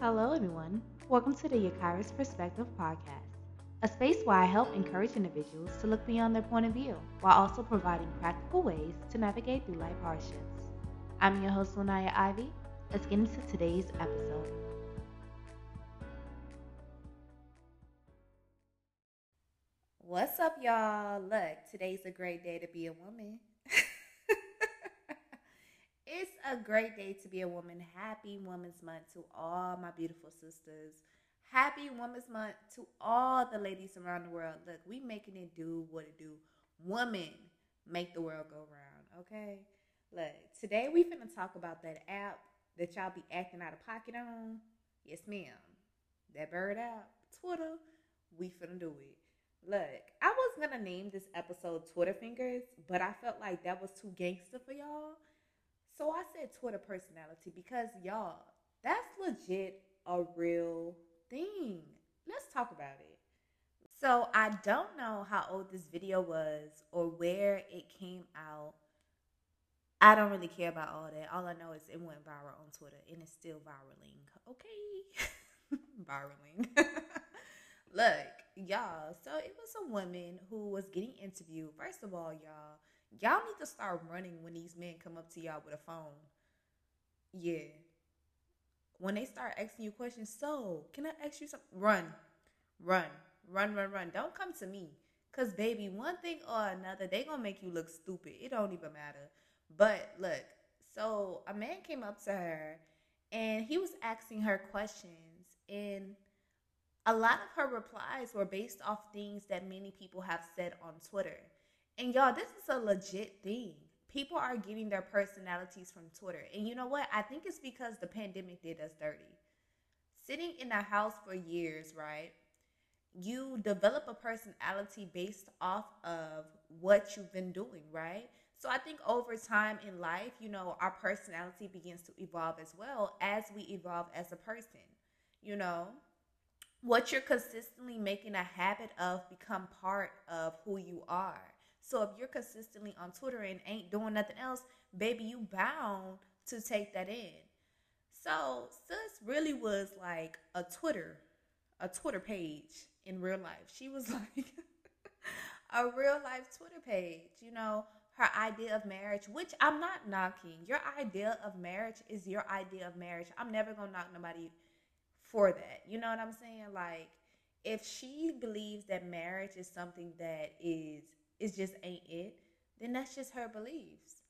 Hello, everyone. Welcome to the Yakira's Perspective podcast, a space where I help encourage individuals to look beyond their point of view while also providing practical ways to navigate through life hardships. I'm your host, Lanaya Ivy. Let's get into today's episode. What's up, y'all? Look, today's a great day to be a woman. It's a great day to be a woman. Happy Women's Month to all my beautiful sisters. Happy Women's Month to all the ladies around the world. Look, we making it do what it do. Women make the world go round, okay? Look, today we finna talk about that app that y'all be acting out of pocket on. Yes, ma'am. That bird app, Twitter, we finna do it. Look, I was gonna name this episode Twitter Fingers, but I felt like that was too gangster for y'all. So I said Twitter personality because y'all, that's legit a real thing. Let's talk about it. So I don't know how old this video was or where it came out. I don't really care about all that. All I know is it went viral on Twitter and it's still viraling. Okay. viraling. Look, y'all. So it was a woman who was getting interviewed. First of all, y'all, y'all need to start running when these men come up to y'all with a phone. Yeah. When they start asking you questions, so can I ask you something? Run, run, run, run, run. Don't come to me. Cause baby, one thing or another, they gonna make you look stupid. It don't even matter. But look, so a man came up to her and he was asking her questions and a lot of her replies were based off things that many people have said on Twitter. And y'all, this is a legit thing. People are getting their personalities from Twitter. And you know what? I think it's because the pandemic did us dirty. Sitting in a house for years, right? You develop a personality based off of what you've been doing, right? So I think over time in life, you know, our personality begins to evolve as well as we evolve as a person, you know? what you're consistently making a habit of become part of who you are. So if you're consistently on Twitter and ain't doing nothing else, baby, you bound to take that in. So sis really was like a Twitter, a Twitter page in real life. She was like a real life Twitter page, you know, her idea of marriage, which I'm not knocking. Your idea of marriage is your idea of marriage. I'm never gonna knock nobody for that. You know what I'm saying? Like if she believes that marriage is something that is is just ain't it, then that's just her beliefs.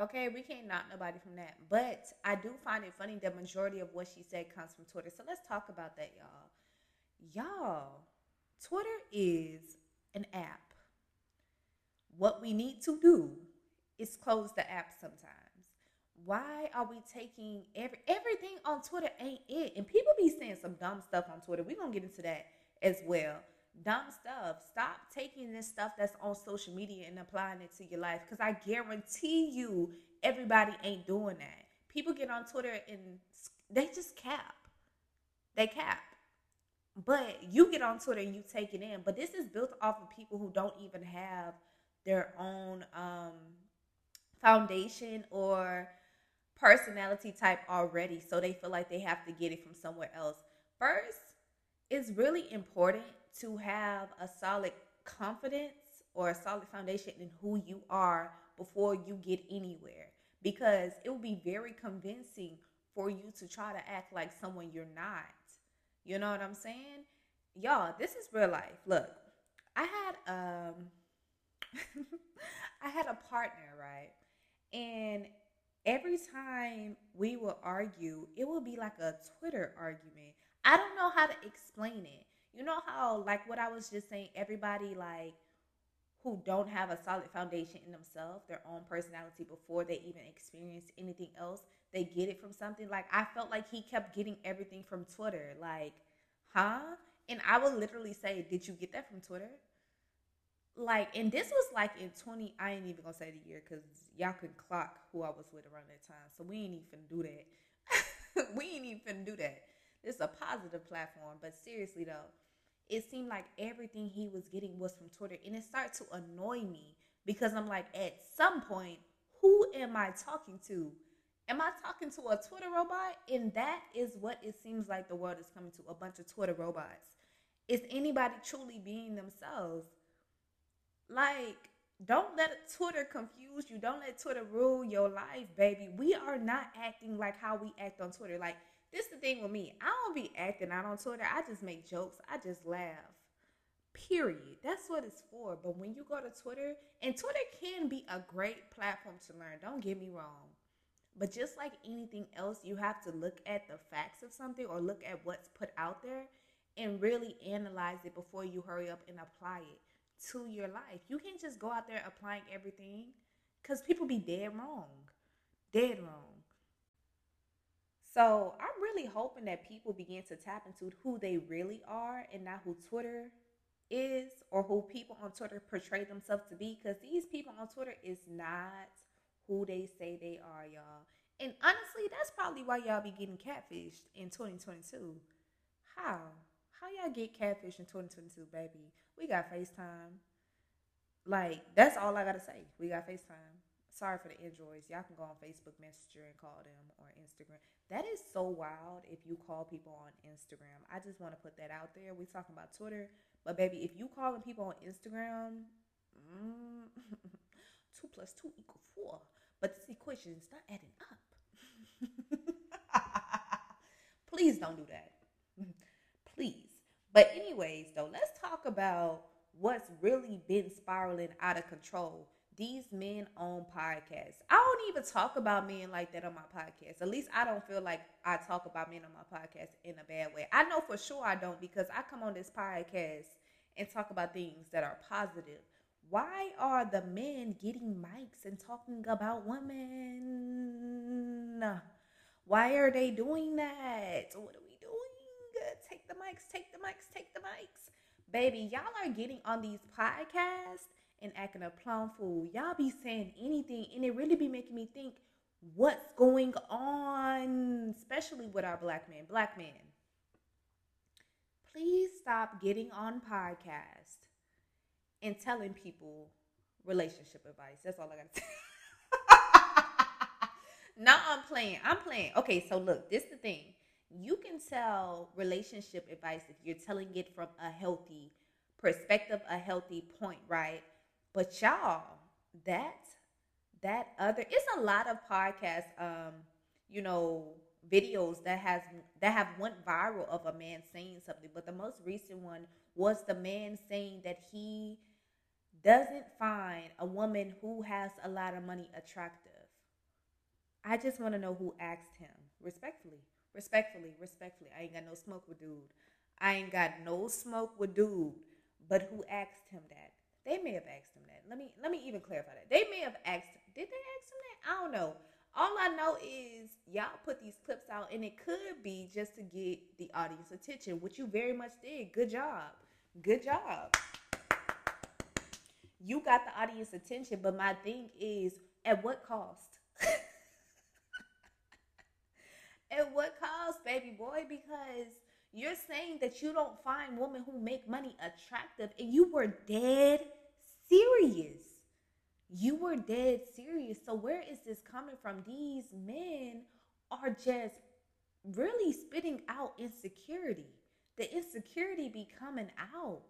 Okay, we can't knock nobody from that. But I do find it funny the majority of what she said comes from Twitter. So let's talk about that, y'all. Y'all, Twitter is an app. What we need to do is close the app sometimes why are we taking every everything on Twitter ain't it? And people be saying some dumb stuff on Twitter. We're gonna get into that as well. Dumb stuff. Stop taking this stuff that's on social media and applying it to your life. Cause I guarantee you everybody ain't doing that. People get on Twitter and they just cap. They cap. But you get on Twitter and you take it in. But this is built off of people who don't even have their own um, foundation or personality type already, so they feel like they have to get it from somewhere else. First, it's really important to have a solid confidence or a solid foundation in who you are before you get anywhere because it will be very convincing for you to try to act like someone you're not. You know what I'm saying? Y'all, this is real life. Look, I had um I had a partner, right? And every time we will argue, it will be like a Twitter argument. I don't know how to explain it. You know how, like what I was just saying, everybody like who don't have a solid foundation in themselves, their own personality before they even experience anything else, they get it from something. Like I felt like he kept getting everything from Twitter. Like, huh? And I would literally say, Did you get that from Twitter? like, and this was like in 20, I ain't even gonna say the year because y'all could clock who I was with around that time. So we ain't even do that. we ain't even do that. It's a positive platform, but seriously though, it seemed like everything he was getting was from Twitter, and it started to annoy me because I'm like, at some point, who am I talking to? Am I talking to a Twitter robot? And that is what it seems like the world is coming to a bunch of Twitter robots. Is anybody truly being themselves? Like, don't let Twitter confuse you. Don't let Twitter rule your life, baby. We are not acting like how we act on Twitter. Like, this the thing with me. I don't be acting out on Twitter. I just make jokes. I just laugh. Period. That's what it's for. But when you go to Twitter, and Twitter can be a great platform to learn. Don't get me wrong. But just like anything else, you have to look at the facts of something or look at what's put out there and really analyze it before you hurry up and apply it to your life. You can't just go out there applying everything because people be dead wrong. Dead wrong. So I'm really hoping that people begin to tap into who they really are and not who Twitter is or who people on Twitter portray themselves to be because these people on Twitter is not who they say they are, y'all. And honestly, that's probably why y'all be getting catfished in 2022. How? How y'all get catfished in 2022, baby? We got FaceTime. Like, that's all I gotta say. We got FaceTime. Sorry for the androids. Y'all can go on Facebook Messenger and call them or Instagram. That is so wild if you call people on Instagram. I just want to put that out there. We talking about Twitter, but baby, if you calling people on Instagram, mm, two plus two equal four. But this equation is not adding up. Please don't do that. Please. But anyways, though, let's talk about what's really been spiraling out of control. These men on podcasts. I don't even talk about men like that on my podcast. At least I don't feel like I talk about men on my podcast in a bad way. I know for sure I don't because I come on this podcast and talk about things that are positive why are the men getting mics and talking about women? Why are they doing that? What are we doing? Take the mics, take the mics, take the mics. Baby, y'all are getting on these podcasts and acting a plum fool. Y'all be saying anything, and it really be making me think what's going on, especially with our black men. Black men, please stop getting on podcast and telling people relationship advice. That's all I gotta say. no, I'm playing. I'm playing. Okay, so look, this is the thing. You can tell relationship advice if you're telling it from a healthy perspective, a healthy point, right? But y'all, that that other it's a lot of podcast um, you know, videos that has that have went viral of a man saying something. But the most recent one was the man saying that he doesn't find a woman who has a lot of money attractive. I just want to know who asked him. Respectfully, respectfully, respectfully. I ain't got no smoke with dude. I ain't got no smoke with dude. But who asked him that? They may have asked him that. Let me let me even clarify that. They may have asked. Did they ask him that? I don't know. All I know is y'all put these clips out, and it could be just to get the audience attention, which you very much did. Good job. Good job you got the audience attention, but my thing is at what cost? at what cost, baby boy? Because you're saying that you don't find women who make money attractive and you were dead serious. You were dead serious. So where is this coming from? These men are just really spitting out insecurity. The insecurity be coming out.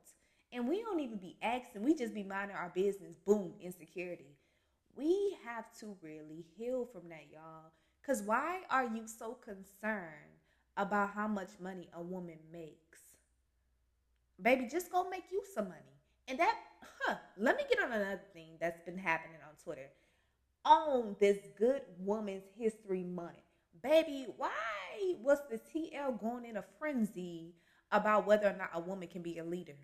And we don't even be asking, we just be minding our business. Boom, insecurity. We have to really heal from that, y'all. Because why are you so concerned about how much money a woman makes? Baby, just go make you some money. And that, huh, let me get on another thing that's been happening on Twitter. On this Good Woman's History Month. Baby, why was the TL going in a frenzy about whether or not a woman can be a leader?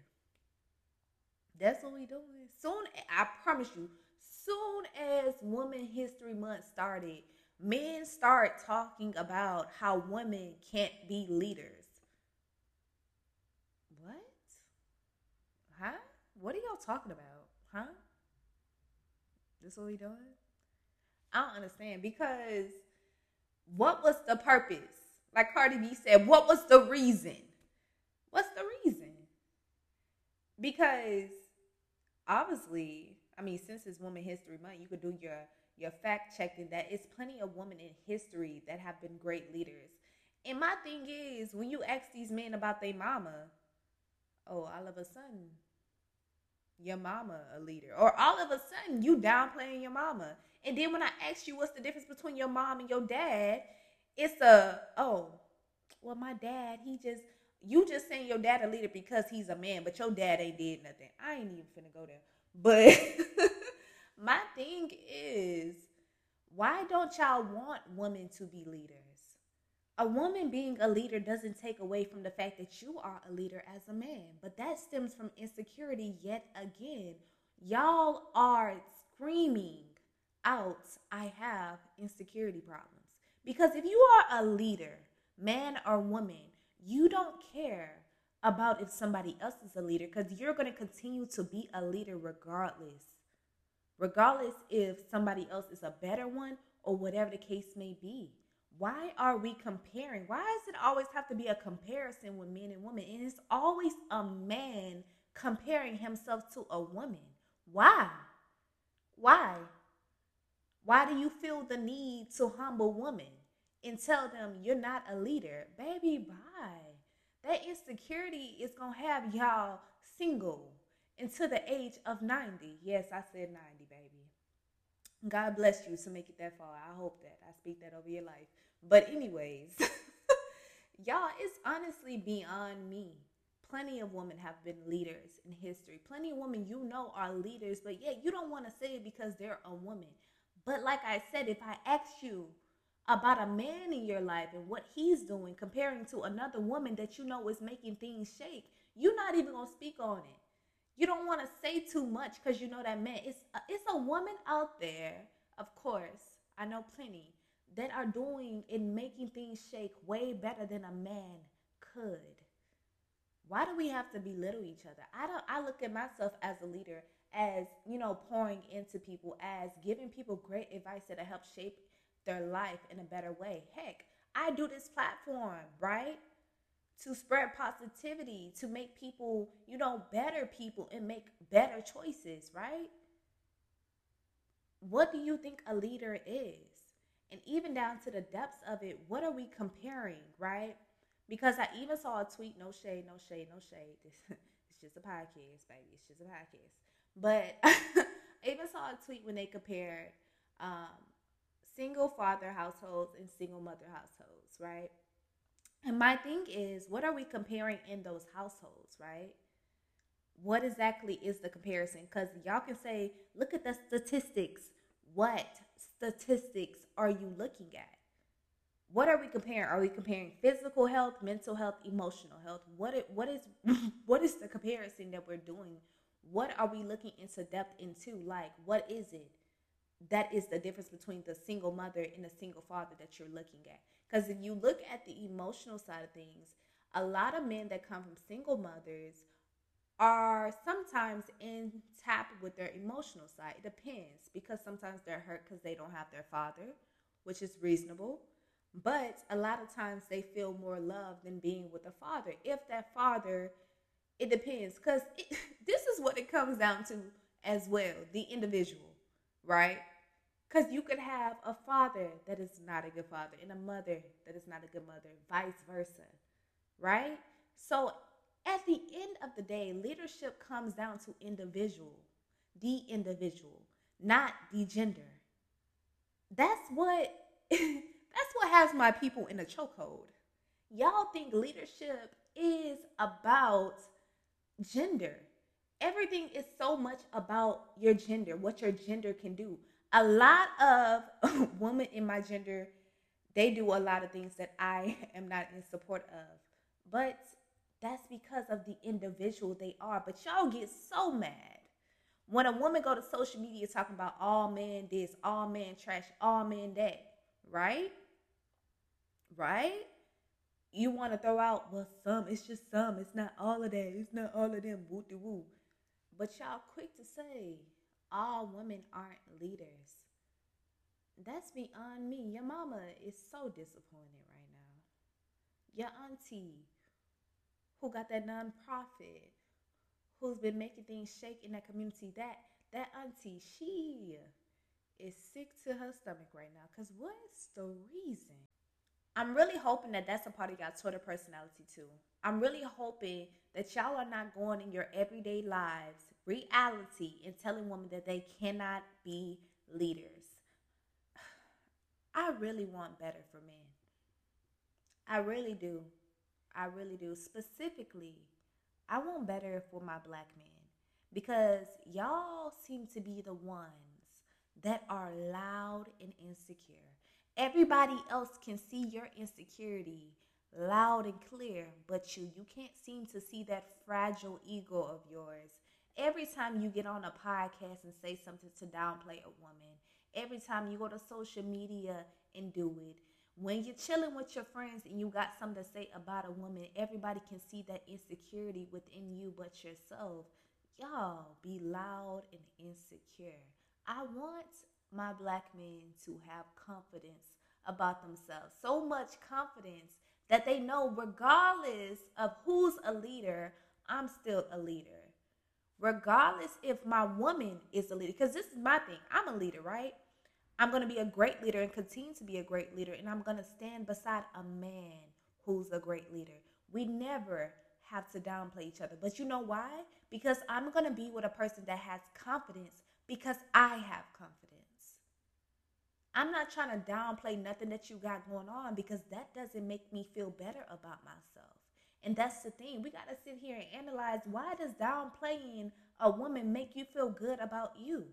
That's what we doing. Soon, I promise you, soon as Women History Month started, men start talking about how women can't be leaders. What? Huh? What are y'all talking about? Huh? This what we doing? I don't understand because what was the purpose? Like Cardi B said, what was the reason? What's the reason? Because obviously, I mean, since it's Women History Month, you could do your you're fact checking that it's plenty of women in history that have been great leaders. And my thing is, when you ask these men about their mama, oh, all of a sudden, your mama a leader. Or all of a sudden, you downplaying your mama. And then when I ask you what's the difference between your mom and your dad, it's a, oh, well, my dad, he just, you just saying your dad a leader because he's a man, but your dad ain't did nothing. I ain't even finna go there. But my thing is, why don't y'all want women to be leaders? A woman being a leader doesn't take away from the fact that you are a leader as a man, but that stems from insecurity yet again. Y'all are screaming out, I have insecurity problems. Because if you are a leader, man or woman, you don't care about if somebody else is a leader because you're going to continue to be a leader regardless. Regardless if somebody else is a better one or whatever the case may be. Why are we comparing? Why does it always have to be a comparison with men and women? And it's always a man comparing himself to a woman. Why? Why? Why do you feel the need to humble women and tell them you're not a leader? Baby, bye. That insecurity is going to have y'all single until the age of 90. Yes, I said 90, baby. God bless you to make it that far. I hope that. I speak that over your life. But, anyways, y'all, it's honestly beyond me. Plenty of women have been leaders in history. Plenty of women you know are leaders, but yeah, you don't want to say it because they're a woman. But like I said, if I ask you about a man in your life and what he's doing comparing to another woman that you know is making things shake, you're not even going to speak on it. You don't want to say too much because you know that man. It's a, it's a woman out there, of course. I know plenty that are doing and making things shake way better than a man could. Why do we have to belittle each other? I don't I look at myself as a leader as, you know, pouring into people, as giving people great advice that help shape their life in a better way. Heck, I do this platform, right? To spread positivity, to make people, you know, better people and make better choices, right? What do you think a leader is? And even down to the depths of it, what are we comparing, right? Because I even saw a tweet, no shade, no shade, no shade. This, it's just a podcast, baby. It's just a podcast. But I even saw a tweet when they compared um, single father households and single mother households, right? And my thing is, what are we comparing in those households, right? What exactly is the comparison? Because y'all can say, look at the statistics. What statistics are you looking at? What are we comparing? Are we comparing physical health, mental health, emotional health? What it, what is what is the comparison that we're doing? What are we looking into depth into? Like, what is it? that is the difference between the single mother and the single father that you're looking at. Because if you look at the emotional side of things, a lot of men that come from single mothers are sometimes in tap with their emotional side. It depends because sometimes they're hurt because they don't have their father, which is reasonable. But a lot of times they feel more love than being with a father. If that father, it depends because this is what it comes down to as well the individual, right? Because you could have a father that is not a good father and a mother that is not a good mother, vice versa, right? So at the end of the day, leadership comes down to individual, the individual, not the gender. That's what that's what has my people in a chokehold. Y'all think leadership is about gender. Everything is so much about your gender, what your gender can do a lot of women in my gender, they do a lot of things that I am not in support of. But that's because of the individual they are. But y'all get so mad when a woman go to social media talking about all men this, all men trash, all men that, right? Right? You want to throw out, well, some, it's just some, it's not all of that, it's not all of them, woo woo. But y'all quick to say, all women aren't leaders. That's beyond me. Your mama is so disappointed right now. Your auntie, who got that nonprofit, who's been making things shake in that community, that that auntie, she is sick to her stomach right now. Cause what's the reason? I'm really hoping that that's a part of y'all Twitter personality too. I'm really hoping that y'all are not going in your everyday lives, reality, and telling women that they cannot be leaders. I really want better for men. I really do. I really do. Specifically, I want better for my black men because y'all seem to be the ones that are loud and insecure. Everybody else can see your insecurity loud and clear, but you you can't seem to see that fragile ego of yours. Every time you get on a podcast and say something to downplay a woman, every time you go to social media and do it, when you're chilling with your friends and you got something to say about a woman, everybody can see that insecurity within you but yourself. Y'all be loud and insecure. I want my black men to have confidence about themselves. So much confidence that they know, regardless of who's a leader, I'm still a leader. Regardless if my woman is a leader, because this is my thing. I'm a leader, right? I'm going to be a great leader and continue to be a great leader. And I'm going to stand beside a man who's a great leader. We never have to downplay each other. But you know why? Because I'm going to be with a person that has confidence because I have confidence. I'm not trying to downplay nothing that you got going on because that doesn't make me feel better about myself. And that's the thing. We got to sit here and analyze why does downplaying a woman make you feel good about you?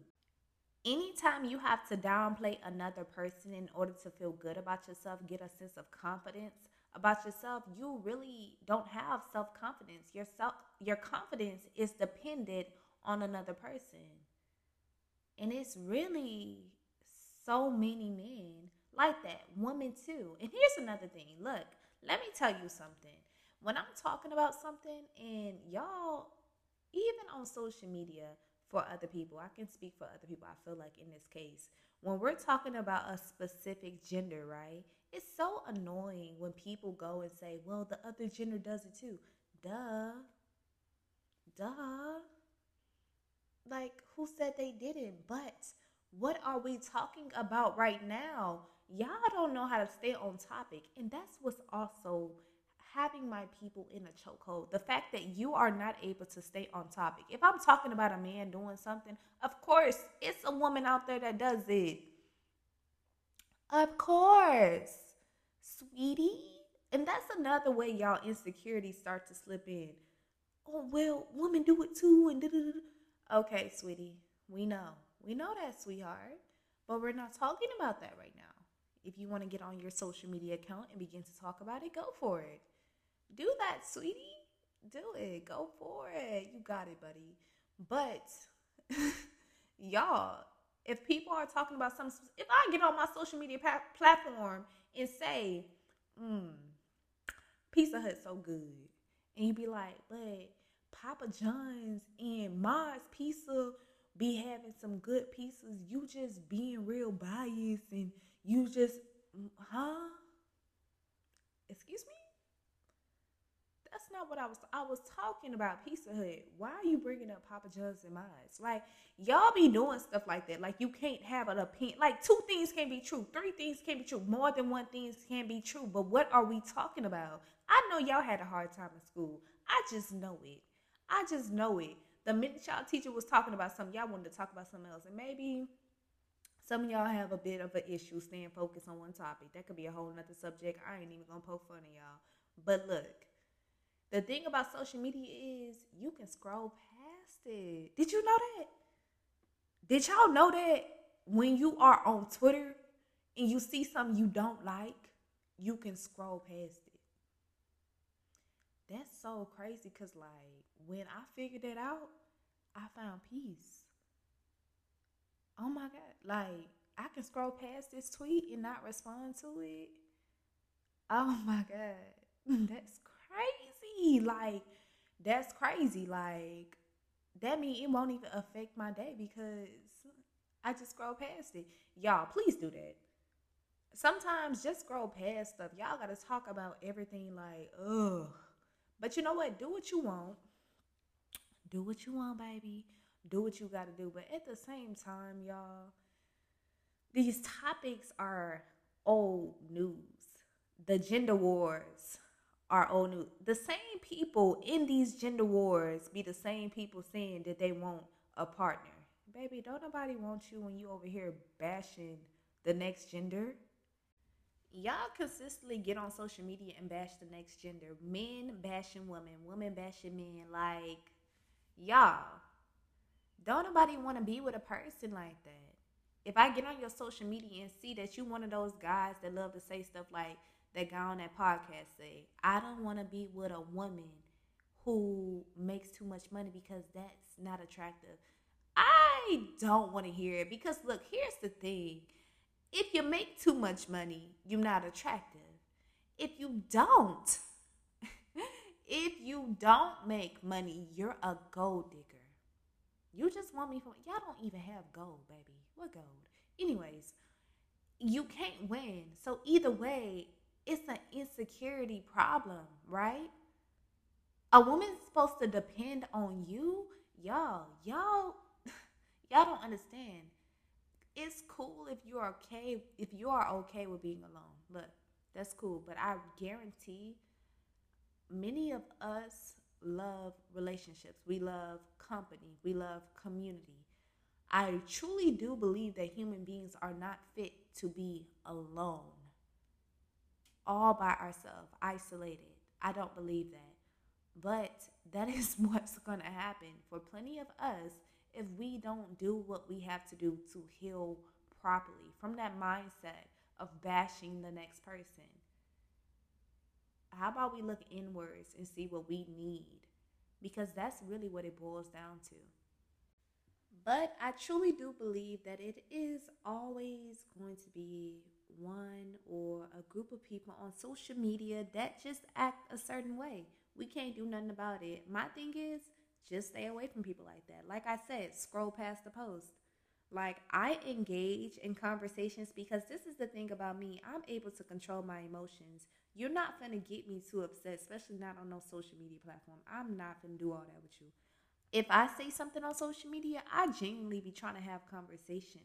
Anytime you have to downplay another person in order to feel good about yourself, get a sense of confidence about yourself, you really don't have self-confidence. Your self your confidence is dependent on another person. And it's really so many men like that, women too. And here's another thing. Look, let me tell you something. When I'm talking about something and y'all even on social media, for other people. I can speak for other people. I feel like in this case, when we're talking about a specific gender, right? It's so annoying when people go and say, well, the other gender does it too. Duh. Duh. Like, who said they didn't? But what are we talking about right now? Y'all don't know how to stay on topic. And that's what's also having my people in a chokehold. The fact that you are not able to stay on topic. If I'm talking about a man doing something, of course, it's a woman out there that does it. Of course, sweetie. And that's another way y'all insecurities start to slip in. Oh, well, women do it too. And da-da-da. okay, sweetie, we know. We know that, sweetheart. But we're not talking about that right now. If you want to get on your social media account and begin to talk about it, go for it. Do that, sweetie. Do it. Go for it. You got it, buddy. But y'all, if people are talking about something, if I get on my social media pa- platform and say, mm, Pizza Hut so good, and you be like, but Papa John's and Ma's Pizza be having some good pieces. You just being real biased and you just, mm, huh? Excuse me? That's not what I was. I was talking about Pizza Hut. Why are you bringing up Papa John's and Mine's? Like y'all be doing stuff like that. Like you can't have an opinion. Like two things can be true. Three things can be true. More than one thing can be true. But what are we talking about? I know y'all had a hard time in school. I just know it. I just know it. The minute y'all teacher was talking about something, y'all wanted to talk about something else, and maybe some of y'all have a bit of an issue staying focused on one topic. That could be a whole nother subject. I ain't even gonna poke fun of y'all. But look, the thing about social media is you can scroll past it. Did you know that? Did y'all know that when you are on Twitter and you see something you don't like, you can scroll past it? That's so crazy because, like, when I figured that out, I found peace. Oh my God. Like, I can scroll past this tweet and not respond to it. Oh my God. That's Like, that's crazy. Like, that mean it won't even affect my day because I just scroll past it. Y'all, please do that. Sometimes just scroll past stuff. Y'all gotta talk about everything like, ugh. But you know what? Do what you want. Do what you want, baby. Do what you gotta do. But at the same time, y'all, these topics are old news. The gender wars are old news. The same people in these gender wars be the same people saying that they want a partner. Baby, don't nobody want you when you over here bashing the next gender. Y'all consistently get on social media and bash the next gender. Men bashing women, women bashing men. Like, y'all, don't nobody want to be with a person like that. If I get on your social media and see that you one of those guys that love to say stuff like that guy on that podcast say, I don't want to be with a woman who makes too much money because that's not attractive. I don't want to hear it because look, here's the thing. If you make too much money, you're not attractive. If you don't, if you don't make money, you're a gold digger. You just want me for y'all don't even have gold, baby. What gold? Anyways, you can't win. So either way, it's an insecurity problem, right? A woman's supposed to depend on you. Y'all, y'all, y'all don't understand. It's cool if you're okay, if you are okay with being alone. Look, that's cool. But I guarantee many of us love relationships. We love company. We love community. I truly do believe that human beings are not fit to be alone, all by ourselves, isolated. I don't believe that. But that is what's going to happen for plenty of us if we don't do what we have to do to heal properly from that mindset of bashing the next person. How about we look inwards and see what we need? Because that's really what it boils down to. But I truly do believe that it is always going to be one or a group of people on social media that just act a certain way. We can't do nothing about it. My thing is just stay away from people like that. Like I said, scroll past the post. Like I engage in conversations because this is the thing about me. I'm able to control my emotions. You're not gonna get me too upset, especially not on no social media platform. I'm not gonna do all that with you if I say something on social media, I genuinely be trying to have conversation.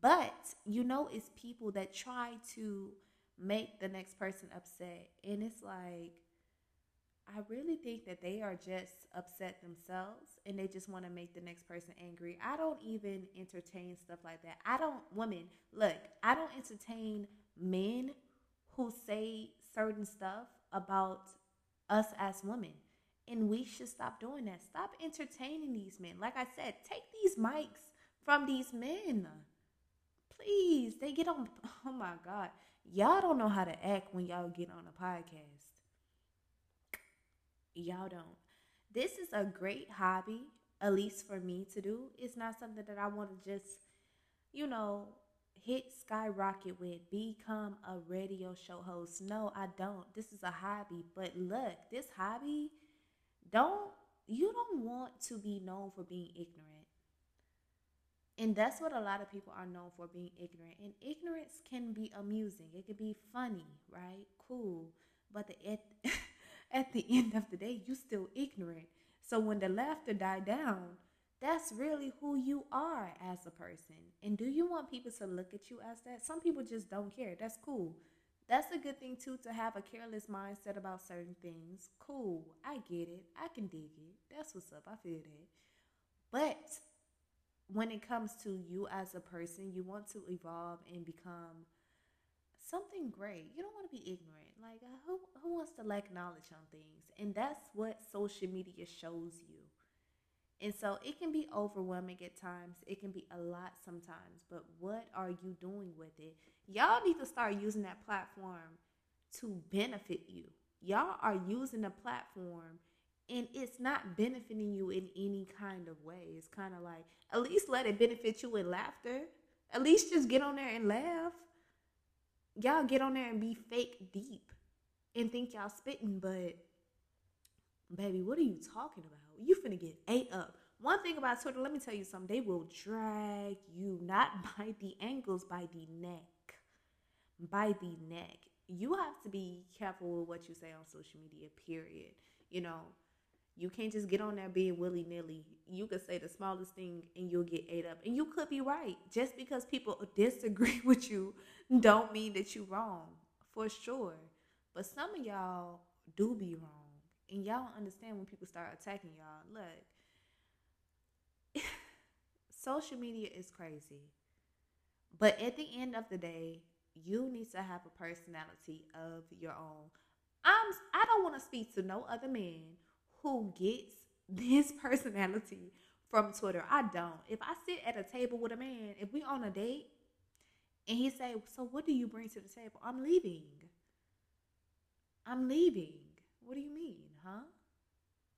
But you know, it's people that try to make the next person upset. And it's like, I really think that they are just upset themselves and they just want to make the next person angry. I don't even entertain stuff like that. I don't, women, look, I don't entertain men who say certain stuff about us as women. And we should stop doing that. Stop entertaining these men. Like I said, take these mics from these men. Please. They get on. Oh my God. Y'all don't know how to act when y'all get on a podcast. Y'all don't. This is a great hobby, at least for me to do. It's not something that I want to just, you know, hit skyrocket with, become a radio show host. No, I don't. This is a hobby. But look, this hobby don't you don't want to be known for being ignorant. And that's what a lot of people are known for being ignorant. And ignorance can be amusing. It can be funny, right? Cool. But the, at, at the end of the day, you're still ignorant. So when the laughter die down, that's really who you are as a person. And do you want people to look at you as that? Some people just don't care. That's cool. That's a good thing too to have a careless mindset about certain things. Cool, I get it. I can dig it. That's what's up. I feel that. But when it comes to you as a person, you want to evolve and become something great. You don't want to be ignorant. Like uh, who who wants to lack knowledge on things? And that's what social media shows you. And so it can be overwhelming at times. It can be a lot sometimes. But what are you doing with it? Y'all need to start using that platform to benefit you. Y'all are using the platform and it's not benefiting you in any kind of way. It's kind of like, at least let it benefit you in laughter. At least just get on there and laugh. Y'all get on there and be fake deep and think y'all spitting, but baby, what are you talking about? You finna get ate up. One thing about Twitter, let me tell you something. They will drag you not by the ankles, by the neck. By the neck. You have to be careful with what you say on social media, period. You know, You can't just get on there being willy nilly. You could say the smallest thing and you'll get ate up. And you could be right. Just because people disagree with you don't mean that you're wrong. For sure. But some of y'all do be wrong. And y'all understand when people start attacking y'all. Look, social media is crazy. But at the end of the day, you need to have a personality of your own. I'm I don't want to speak to no other man who gets this personality from Twitter. I don't. If I sit at a table with a man, if we on a date and he say, "So what do you bring to the table?" I'm leaving. I'm leaving. What do you mean, huh?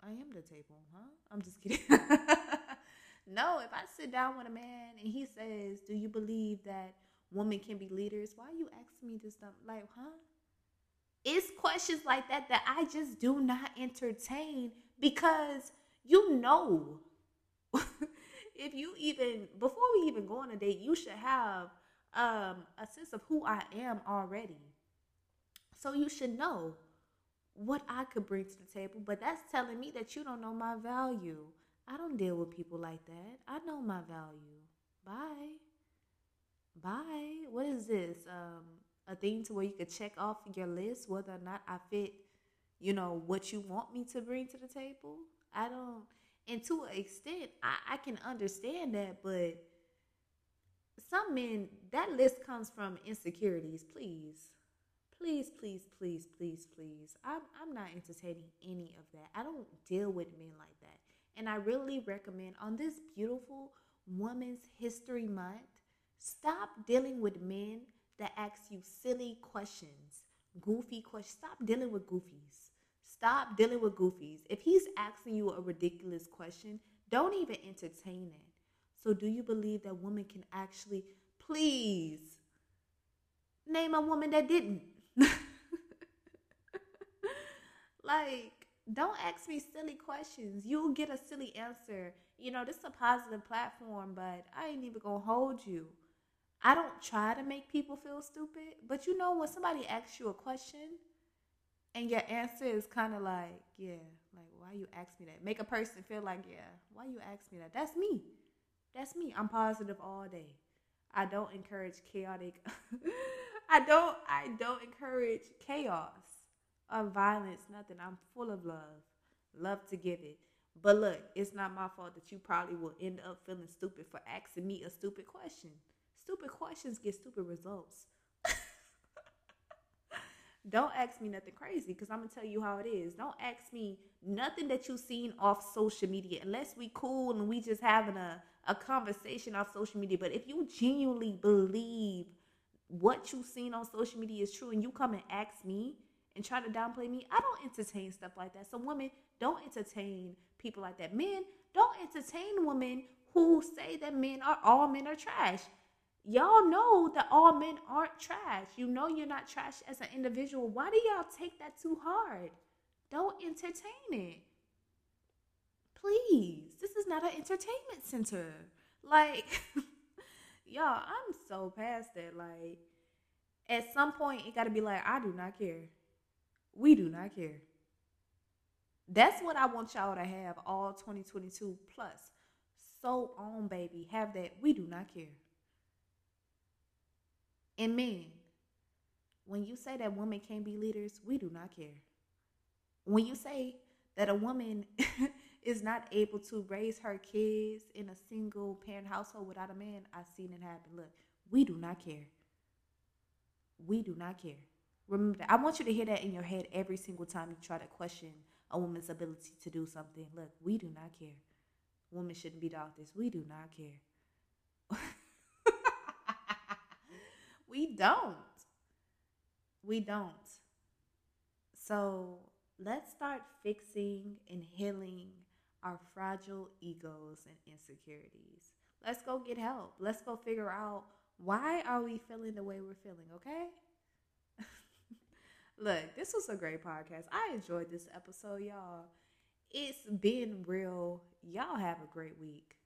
I am the table, huh? I'm just kidding. no, if I sit down with a man and he says, "Do you believe that women can be leaders?" Why are you asking me this stuff? Like, huh? It's questions like that that I just do not entertain because you know if you even before we even go on a date, you should have um, a sense of who I am already. So you should know what I could bring to the table, but that's telling me that you don't know my value. I don't deal with people like that. I know my value. Bye. Bye. What is this? Um, a thing to where you could check off your list whether or not I fit, you know, what you want me to bring to the table. I don't, and to an extent, I, I can understand that, but some men, that list comes from insecurities. Please, please, please, please, please, please. I'm, I'm not entertaining any of that. I don't deal with men like that. And I really recommend on this beautiful Women's History Month, stop dealing with men that asks you silly questions, goofy questions. Stop dealing with goofies. Stop dealing with goofies. If he's asking you a ridiculous question, don't even entertain it. So, do you believe that women can actually, please, name a woman that didn't? like, don't ask me silly questions. You'll get a silly answer. You know, this is a positive platform, but I ain't even gonna hold you. I don't try to make people feel stupid, but you know when somebody asks you a question and your answer is kind of like, yeah, like why you ask me that? Make a person feel like, yeah, why you ask me that? That's me. That's me. I'm positive all day. I don't encourage chaotic. I don't I don't encourage chaos or violence, nothing. I'm full of love. Love to give it. But look, it's not my fault that you probably will end up feeling stupid for asking me a stupid question. Stupid questions get stupid results. Don't ask me nothing crazy because I'm gonna tell you how it is. Don't ask me nothing that you've seen off social media unless we cool and we just having a, a conversation off social media. But if you genuinely believe what you've seen on social media is true and you come and ask me and try to downplay me, I don't entertain stuff like that. So women, don't entertain people like that. Men, don't entertain women who say that men are all men are trash y'all know that all men aren't trash. You know you're not trash as an individual. Why do y'all take that too hard? Don't entertain it. Please. This is not an entertainment center. Like, y'all, I'm so past that. Like, at some point, it got to be like, I do not care. We do not care. That's what I want y'all to have all 2022 plus. So on, baby. Have that. We do not care. And men, when you say that women can't be leaders, we do not care. When you say that a woman is not able to raise her kids in a single parent household without a man, I've seen it happen. Look, we do not care. We do not care. Remember. I want you to hear that in your head every single time you try to question a woman's ability to do something. Look, we do not care. Women shouldn't be doctors. We do not care. We don't. We don't. So let's start fixing and healing our fragile egos and insecurities. Let's go get help. Let's go figure out why are we feeling the way we're feeling, okay? Look, this was a great podcast. I enjoyed this episode, y'all. It's been real. Y'all have a great week.